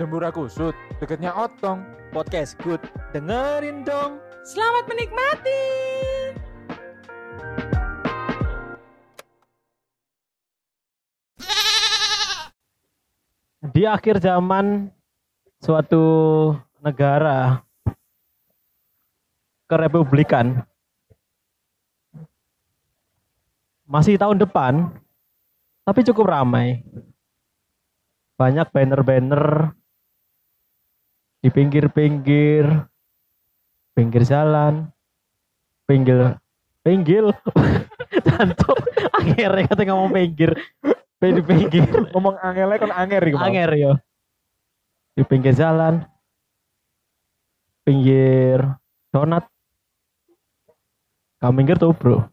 Dembura Kusut, deketnya Otong. Podcast Good. Dengerin dong. Selamat menikmati. Di akhir zaman suatu negara kerepublikan masih tahun depan tapi cukup ramai banyak banner-banner di pinggir-pinggir. Pinggir jalan. Pinggir. Pinggir. Cantuk akhirnya kata ngomong pinggir. Di pinggir. Ngomong angelnya kan anger. Bang. anger yo. Di pinggir jalan. Pinggir. Donat. Kamu minggir tuh bro.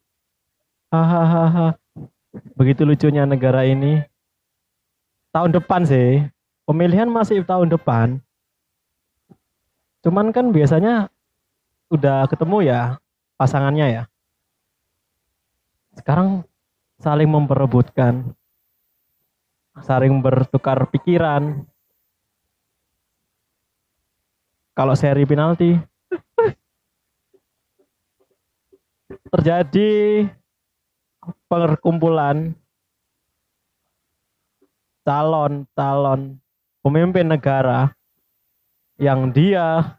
Hahaha begitu lucunya negara ini. Tahun depan sih. Pemilihan masih tahun depan cuman kan biasanya udah ketemu ya pasangannya ya. Sekarang saling memperebutkan saling bertukar pikiran. Kalau seri penalti terjadi perkumpulan calon-calon pemimpin negara yang dia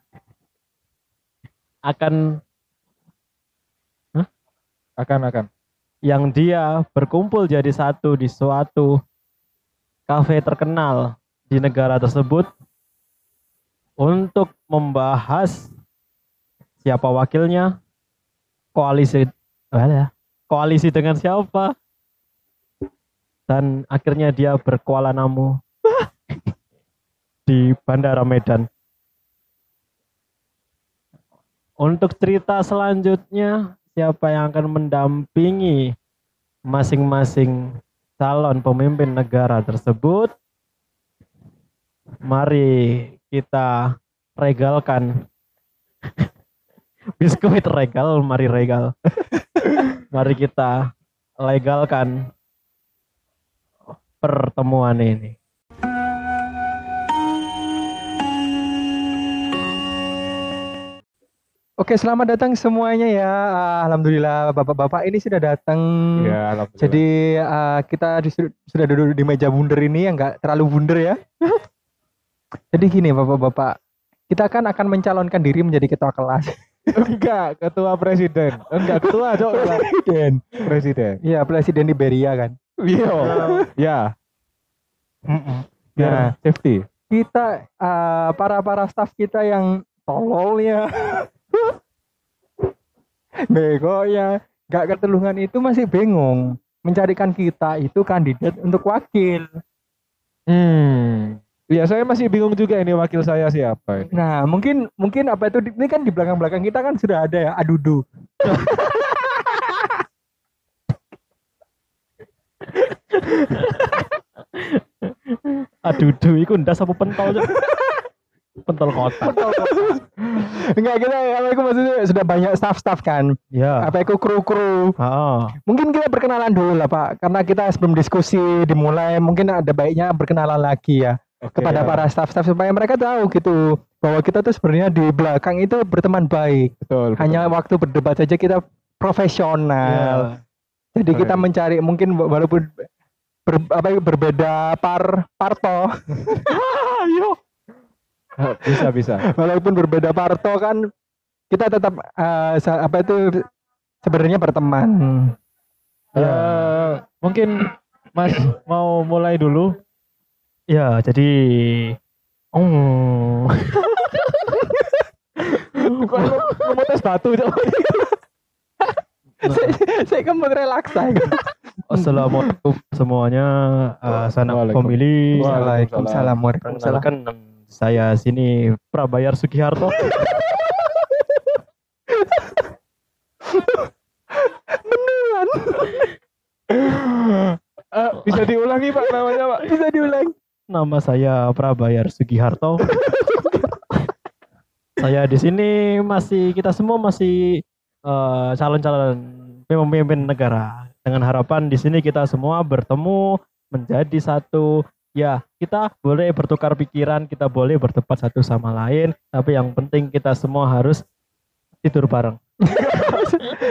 akan Akan akan. yang dia berkumpul jadi satu di suatu kafe terkenal di negara tersebut untuk membahas siapa wakilnya, koalisi ada koalisi dengan siapa dan akhirnya dia berkuala namu di Bandara Medan. Untuk cerita selanjutnya siapa yang akan mendampingi masing-masing calon pemimpin negara tersebut? Mari kita regalkan. Biskuit regal mari regal. Mari kita legalkan pertemuan ini Oke, selamat datang semuanya ya. Ah, Alhamdulillah Bapak-bapak ini sudah datang. Ya, alhamdulillah. Jadi ah, kita sudah duduk di meja bundar ini yang enggak terlalu bundar ya. Jadi gini Bapak-bapak, kita kan akan mencalonkan diri menjadi ketua kelas. enggak ketua presiden. Enggak ketua, Cok. Presiden. presiden. Iya, presiden Liberia kan. Iya. Ya, Nah, biar safety. kita ah, para para staf kita yang tolol ya. Bego ya, gak ketulungan itu masih bingung mencarikan kita itu kandidat untuk wakil. Hmm. Ya, saya masih bingung juga ini wakil saya siapa ini. Nah, mungkin mungkin apa itu ini kan di belakang-belakang kita kan sudah ada ya adudu. aduh duh iku ndas apa pentol? Pentol kotak Enggak kita apa itu maksudnya sudah banyak staff-staff kan. ya Apa itu kru-kru. oh. Mungkin kita perkenalan dulu lah Pak, karena kita sebelum diskusi dimulai mungkin ada baiknya berkenalan lagi ya Oke, kepada ya. para staff-staff supaya mereka tahu gitu bahwa kita tuh sebenarnya di belakang itu berteman baik. betul. betul. Hanya waktu berdebat saja kita profesional. Jadi kita mencari mungkin walaupun ber- apa berbeda par parto, ayo bisa bisa. walaupun berbeda parto kan kita tetap eh, sa- apa itu sebenarnya berteman. Ya. Eh, mungkin Mas mau mulai dulu. ya jadi oh mau tes batu, saya, saya kan mau relaks aja. Assalamualaikum semuanya uh, sanak Waalaikum- family Waalaikumsalam warahmatullahi Perkenalkan saya sini Prabayar Sugiharto Eh, bisa diulangi Pak namanya Pak. Bisa diulang. Nama saya Prabayar Sugiharto. saya di sini masih kita semua masih eh, calon-calon pemimpin negara dengan harapan di sini kita semua bertemu menjadi satu Ya, kita boleh bertukar pikiran, kita boleh berdebat satu sama lain, tapi yang penting kita semua harus tidur bareng.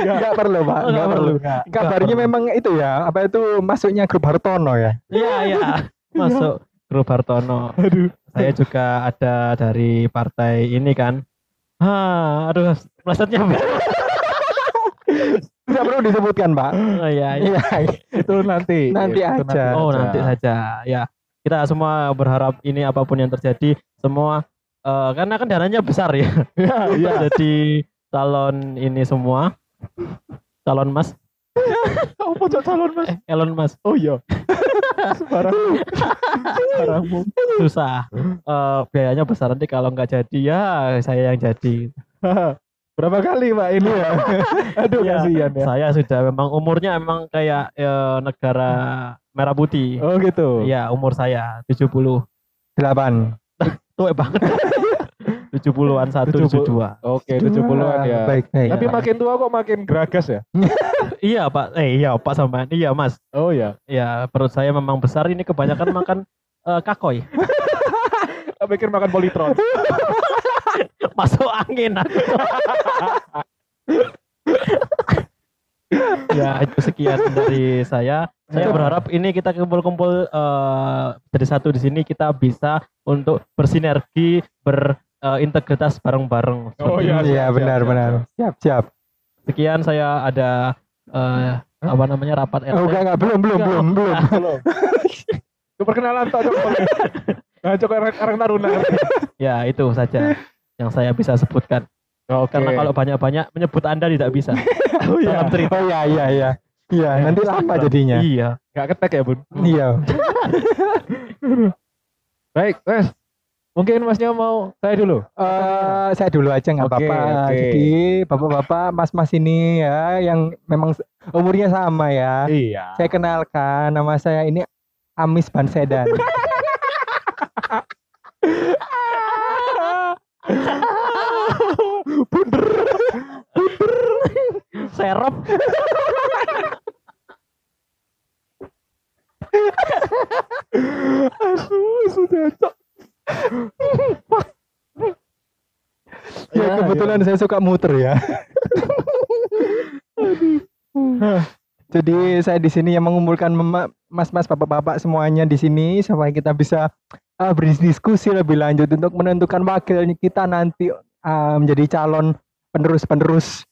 Enggak perlu, Pak. Enggak nggak perlu. perlu. Kabarnya memang itu ya, apa itu masuknya grup Hartono ya. Iya, iya. Masuk grup Hartono. Aduh. Saya juga ada dari partai ini kan. Ha, aduh, plesetnya. Tidak perlu disebutkan, Pak. Oh, iya, iya. Iya, Itu nanti. Nanti Itu aja. Oh, nanti saja. Ya, kita semua berharap ini apa pun yang terjadi, semua eh, karena kan dananya besar ya. Iya, iya. Jadi calon ini semua calon Mas, Apa cok calon Mas? eh, Elon Mas Oh iya. Sembarang. Sembarangmu. susah. Eh, biayanya besar nanti kalau nggak jadi ya saya yang jadi. Berapa kali Pak ini ya? Aduh Iya. kasihan ya. Saya sudah memang umurnya memang kayak eh, negara merah putih. Oh gitu. Iya, umur saya 70. Delapan. Tua banget. 70-an 1 70. 72. Oke, 70-an ya. Baik, baik. Tapi makin tua kok makin geragas ya? Iya, Pak. Eh, iya, Pak sampean. Iya, Mas. Oh ya. Ya, perut saya memang besar ini kebanyakan makan kakoy. Aku pikir makan politron. Masuk angin aku. ya, itu sekian dari saya. Saya berharap ini kita kumpul-kumpul eh, dari satu di sini kita bisa untuk bersinergi, berintegritas bareng-bareng. Oh, iya. Iya, siap, benar, siap, benar. Siap, siap. Sekian saya ada eh, apa namanya rapat RT. Oh, enggak, enggak, belum, belum, belum, belum. Belum. Itu perkenalan cok. Nah, cok orang taruna. Ya, itu saja yang saya bisa sebutkan. Oke. Karena kalau banyak-banyak menyebut Anda tidak bisa. oh iya. Dalam cerita. Oh iya, iya, iya. Iya, nanti lama jadinya. Iya. Enggak ketek ya, Bun. Iya. Baik, Mas. Mungkin Masnya mau saya dulu. Eh, saya dulu aja nggak apa-apa. oke. Jadi bapak-bapak, mas-mas ini ya, yang memang umurnya sama ya. Iya. Saya kenalkan, nama saya ini Amis Bansedan. Serep. Aduh, sudah cok. ya kebetulan saya suka muter ya. Jadi saya di sini yang mengumpulkan mas-mas, bapak-bapak semuanya di sini supaya kita bisa ah, berdiskusi lebih lanjut untuk menentukan wakil kita nanti ah, menjadi calon penerus-penerus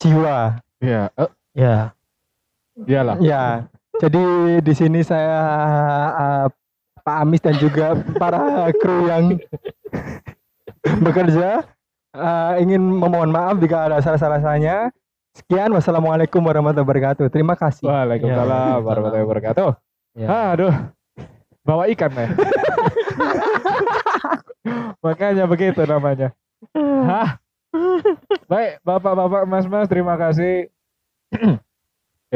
jiwa. Iya, eh, Ya. iyalah. Ya, jadi di sini saya uh, Pak Amis dan juga para kru yang bekerja uh, ingin memohon maaf jika ada salah-salahnya. Sekian, wassalamualaikum warahmatullahi wabarakatuh. Terima kasih. Waalaikumsalam Ya, warahmatullahi wabarakatuh. Ya. Aduh. Bawa ikan ya. Makanya begitu namanya. Hah? Baik, Bapak-bapak, Mas-mas, terima kasih.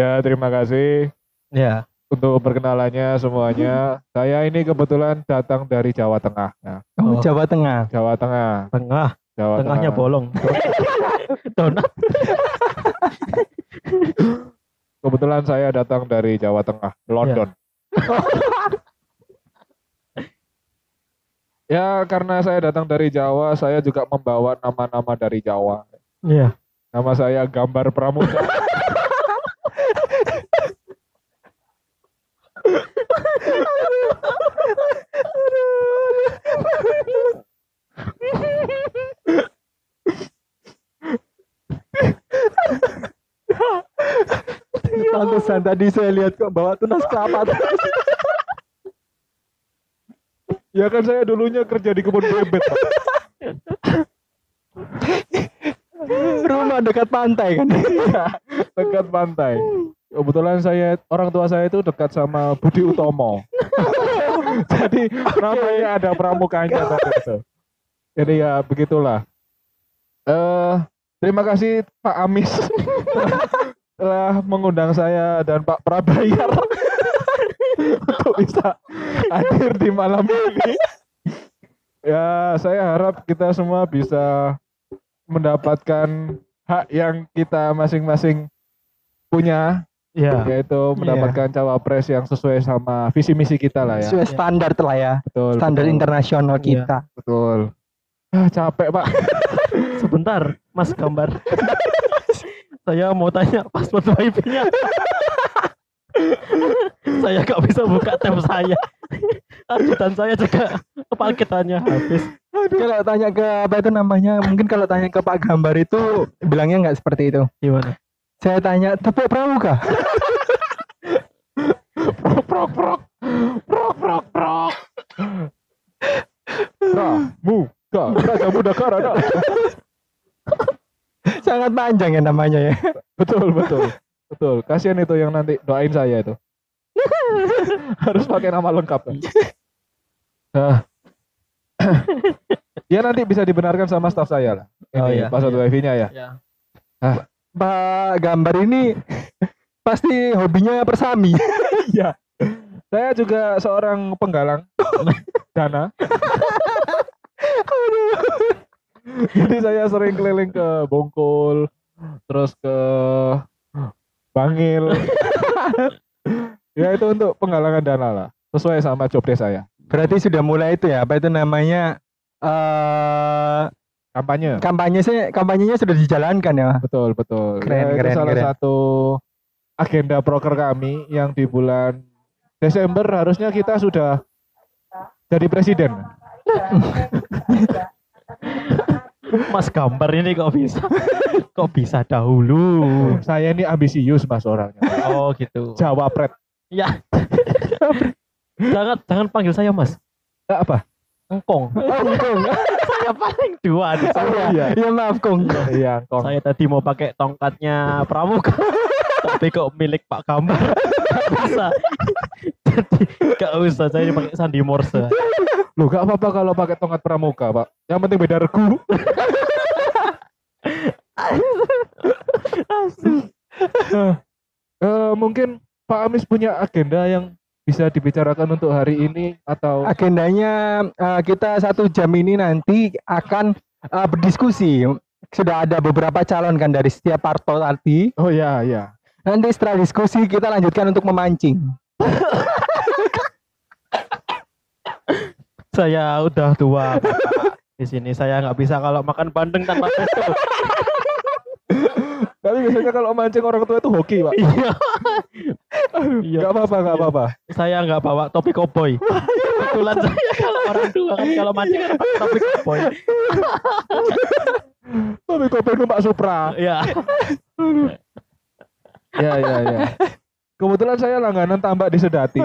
ya, terima kasih Ya. untuk perkenalannya semuanya. Saya ini kebetulan datang dari Jawa Tengah. Nah, Oh, Oh. Jawa Tengah. Jawa Tengah, Tengah. Jawa Tengahnya Tengah. bolong. Donat. Kebetulan saya datang dari Jawa Tengah, London. ya, karena saya datang dari Jawa, saya juga membawa nama-nama dari Jawa. Iya. Nama saya Gambar Pramuka. Pantesan tadi saya lihat kok bawa tunas kelapa. ya kan saya dulunya kerja di kebun bebek. Rumah dekat pantai kan. dekat pantai. Kebetulan saya orang tua saya itu dekat sama Budi Utomo. Jadi namanya ada pramukanya tadi itu. Jadi ya begitulah. Eh terima kasih Pak Amis telah mengundang saya dan Pak Prabayar untuk bisa hadir di malam ini. Ya, saya harap kita semua bisa mendapatkan hak yang kita masing-masing punya Iya. yaitu mendapatkan cawapres yang sesuai sama visi misi kita lah ya. Sesuai standar lah ya. Betul. Standar betul, internasional Iya. kita. Betul. Ah, capek, Pak. Sebentar, Mas gambar. saya mau tanya password wifi-nya. saya gak bisa buka tab saya. Ajudan saya juga paketannya habis. Kalau tanya ke apa itu namanya, mungkin kalau tanya ke Pak Gambar itu bilangnya nggak seperti itu. Gimana? Saya tanya, tepuk pramuka. Prok, prok, prok. Prok, prok, prok. Pramuka, Raja Muda Karana. Sangat panjang ya namanya ya. Betul, betul. Betul. Kasihan itu yang nanti doain saya itu. Harus pakai nama lengkap. kan? Nah. ya nanti bisa dibenarkan sama staf saya lah. Oh, Ini iya. Password wifi-nya ya. Ya. Pak Gambar ini pasti hobinya persami. Iya. Saya juga seorang penggalang dana. Jadi saya sering keliling ke Bongkol, terus ke Bangil. ya itu untuk penggalangan dana lah. Sesuai sama job saya. Berarti sudah mulai itu ya, apa itu namanya? eh Kampanye. kampanye sih kampanyenya sudah dijalankan ya. Betul, betul. Keren, Ya, itu keren, salah keren. satu agenda proker kami yang di bulan Desember harusnya kita sudah jadi presiden. Mas gambar ini kok bisa? kok bisa dahulu? Saya ini ambisius mas orangnya. Oh gitu. Jawa Pret. Ya. jangan jangan panggil saya Mas. Apa? Engkong. Oh, Saya paling dua di Oh, sana. iya. Iya, maaf, Kong. Iya, Kong. Saya tadi mau pakai tongkatnya Pramuka. Tapi kok milik Pak Gambar. Bisa. Jadi gak usah saya pakai sandi morse. Loh, gak apa-apa kalau pakai tongkat pramuka, Pak. Yang penting beda regu. Eh, mungkin Pak Amis punya agenda yang bisa dibicarakan untuk hari ini atau Agendanya eh, kita satu jam ini nanti akan eh, berdiskusi. Sudah ada beberapa calon kan dari setiap parpol tadi. oh ya ya Nanti setelah diskusi kita lanjutkan untuk memancing. Saya udah tua. Bapak. Di sini saya nggak bisa kalau makan bandeng tanpa pesto. tapi biasanya kalau mancing orang tua itu hoki pak Iya. Iya. nggak apa-apa nggak apa-apa Saya nggak bawa topi koboi. Kebetulan saya kalau orang tua kan kalau mancing kan pakai topi koboi. tapi kopi Pak Supra Ya. ya ya ya kebetulan saya langganan tambak di Sedati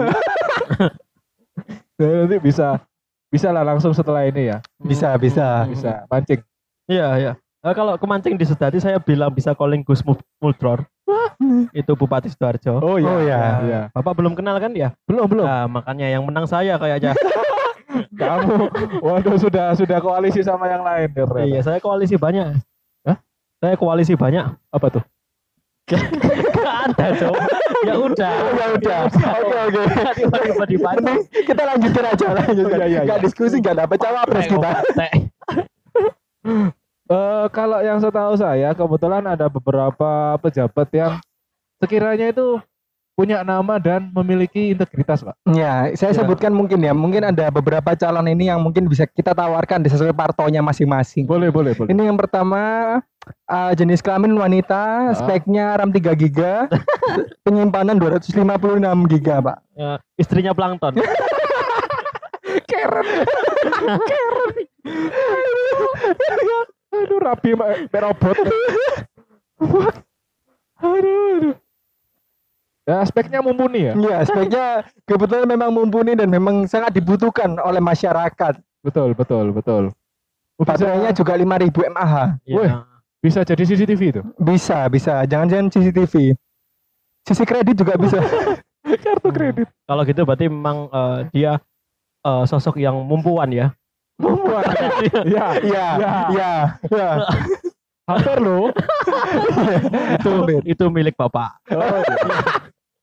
Jadi nanti bisa bisa lah langsung setelah ini ya Bisa, bisa. bisa mancing Iya, iya. Nah, kalau kemancing di Sedati saya bilang bisa calling Gus Mul- Muldror. Itu Bupati Sidoarjo. oh iya Oh, iya. iya Bapak belum kenal kan ya? belum belum Nah, makanya yang menang saya kayaknya. kamu waduh sudah sudah koalisi sama yang lain ya iya, saya koalisi banyak. Hah? Saya koalisi banyak. apa tuh Gak ada, Cok. Ya udah. Ya udah. Oke, oke. Tiba-tiba kita lanjutin aja, lanjutin. Iya, iya, Nggak iya. diskusi, nggak dapat cawapres kita. Eh, kalau yang setahu saya kebetulan ada beberapa pejabat yang sekiranya itu punya nama dan memiliki integritas, Pak. Ya, saya Ya. sebutkan mungkin ya, mungkin ada beberapa calon ini yang mungkin bisa kita tawarkan di sesuai partonya masing-masing. Boleh, boleh, boleh. Ini yang pertama uh, jenis kelamin wanita, Ah. speknya RAM 3 GB, penyimpanan 256 GB, Pak. Ya, istrinya plankton. Keren. Keren. Aduh, rapi Mbak, Mbak robot. What? Aduh, aduh. Ya, speknya mumpuni ya. Ya, speknya kebetulan memang mumpuni dan memang sangat dibutuhkan oleh masyarakat. Betul, betul, betul. Oh, Baterainya juga 5000 mAh. Wih. Ya. bisa jadi CCTV itu. Bisa, bisa. Jangan-jangan CCTV. Sisi kredit juga bisa. Kartu kredit. Kalau gitu berarti memang eh, dia eh, sosok yang mumpuan ya. Ya, Iya, Ya. iya, iya. hampir loh. itu itu milik Bapak. Oh,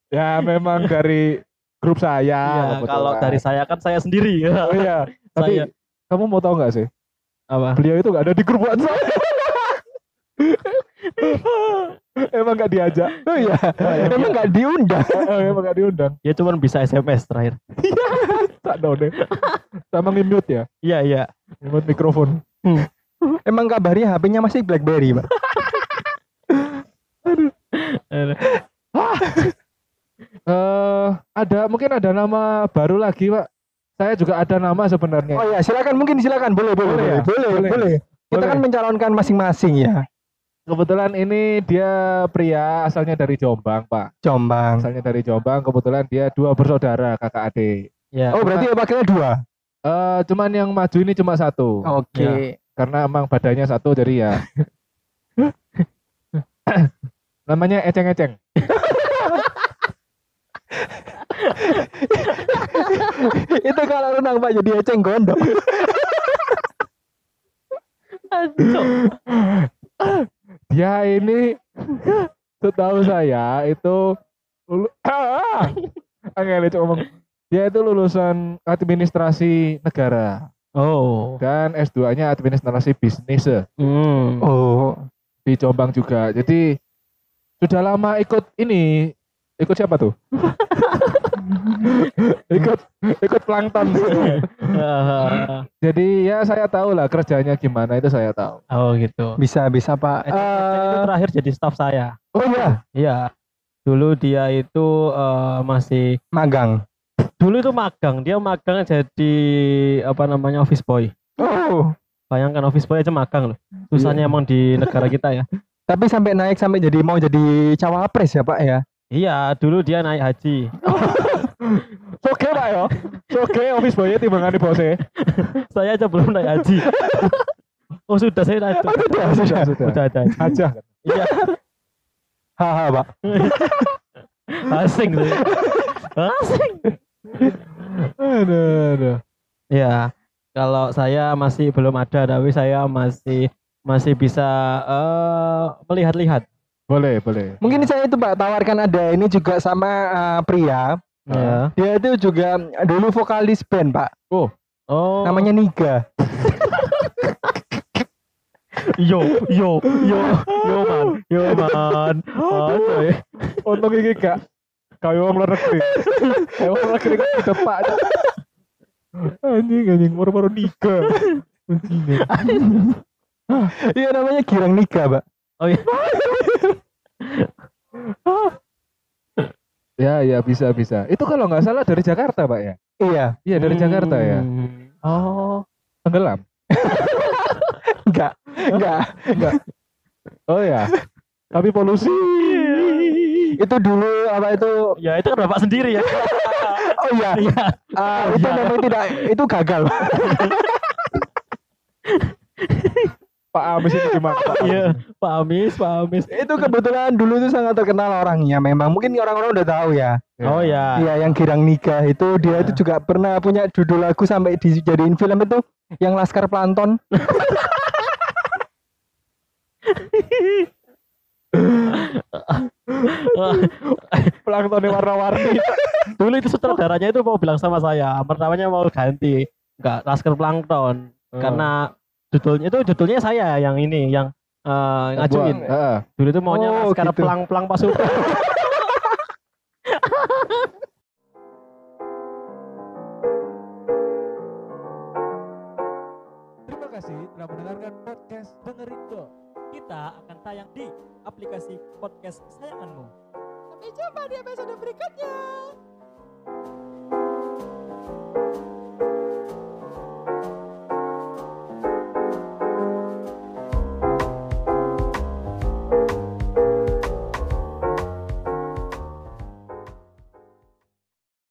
ya memang dari grup saya. Iya, kebetulan. kalau dari saya kan saya sendiri ya. Oh iya, tapi Saya- kamu mau tahu nggak sih? Apa? Beliau itu nggak ada di grup WhatsApp. emang gak diajak. Oh iya, emang nggak diundang. Oh, emang gak diundang. Ya cuman bisa SMS terakhir. Tak deh. Sama nge-mute ya. Iya iya. Nge-mute mikrofon. Emang kabarnya HP-nya masih BlackBerry, Pak. Eh, ada mungkin ada nama baru lagi, Pak. Saya juga ada nama sebenarnya. Oh ya, silakan mungkin silakan boleh boleh Boleh ya? boleh boleh. Boleh. Kita Boleh. kan mencalonkan masing-masing ya. Kebetulan ini dia pria asalnya dari Jombang, Pak. Jombang. Asalnya dari Jombang, kebetulan dia dua bersaudara, kakak adik. Ya. Oh berarti wakilnya dua. Eh, cuman yang maju ini cuma satu. Oke. Karena emang badannya satu jadi ya. Namanya eceng-eceng. Itu kalau renang Pak jadi eceng gondok. Dia ini setahu saya itu lulu- ah, angel itu ngomong. Dia itu lulusan administrasi negara Oh. dan S2-nya administrasi bisnis Hmm. Oh. di Jombang juga. Jadi sudah lama ikut ini ikut siapa tuh? ikut ikut plankton. Jadi ya saya tahu lah kerjanya gimana itu saya tahu. oh gitu. Bisa bisa Pak. Eceng-eceng itu Eh, terakhir jadi staff saya. oh ya, Iya. Dulu dia itu eh, masih magang. Dulu itu magang, dia magang jadi apa namanya office boy. Oh. Bayangkan office boy aja magang loh. Susahnya emang di negara kita ya. Tapi sampai naik sampai jadi mau jadi cawapres ya Pak ya. Iya, dulu dia naik haji. Oke pak yo. Oke office boy timbangan di bose. Saya aja belum naik haji. oh sudah saya naik. Oh, sudah, sudah. Sudah ada. Aja. Iya, Haha Pak. asing sih. Asing. Aduh, aduh. Ya, kalau saya masih belum ada, tapi saya masih masih bisa eh, melihat-lihat. Boleh boleh. Mungkin saya itu Pak tawarkan ada ini juga sama eh, pria. Ya. Dia itu juga dulu vokalis band Pak. Oh, Namanya Niga. yo yo yo yo man, yo man. Aduh. Untung iki gak kayak wong luar negeri. Kayak wong luar negeri di depan. Anjing anjing moro-moro niga. Anjing. Iya namanya Girang Niga Pak. Oh iya. Ya ya bisa bisa. Itu kalau nggak salah dari Jakarta pak ya? Iya. Iya dari Jakarta ya. Hmm. Oh tenggelam. Enggak. Enggak. Oh ya. Tapi polusi. Itu dulu apa itu? Ya itu kan bapak sendiri ya. Oh iya. Iya. Ah, itu Iya. memang tidak itu gagal. Pak. Amis ini gimana? Pak Amis? Iya, Pak Amis, Pak Amis. itu kebetulan dulu itu sangat terkenal orangnya. Memang mungkin orang-orang udah tahu ya. Oh ya. Iya, yang Girang Nikah itu dia itu juga pernah punya judul lagu sampai dijadiin film itu yang Laskar Planton. Planktonnya warna-warni. Dulu itu sutradaranya itu mau bilang sama saya, pertamanya mau ganti enggak Laskar Plankton Oh. karena judulnya itu judulnya saya yang ini yang eh, ngajuin. Dulu itu maunya Oh, Laskar gitu. Plang-Plang Pasukan. Kita akan tayang di aplikasi podcast kesayanganmu. Sampai jumpa di episode berikutnya.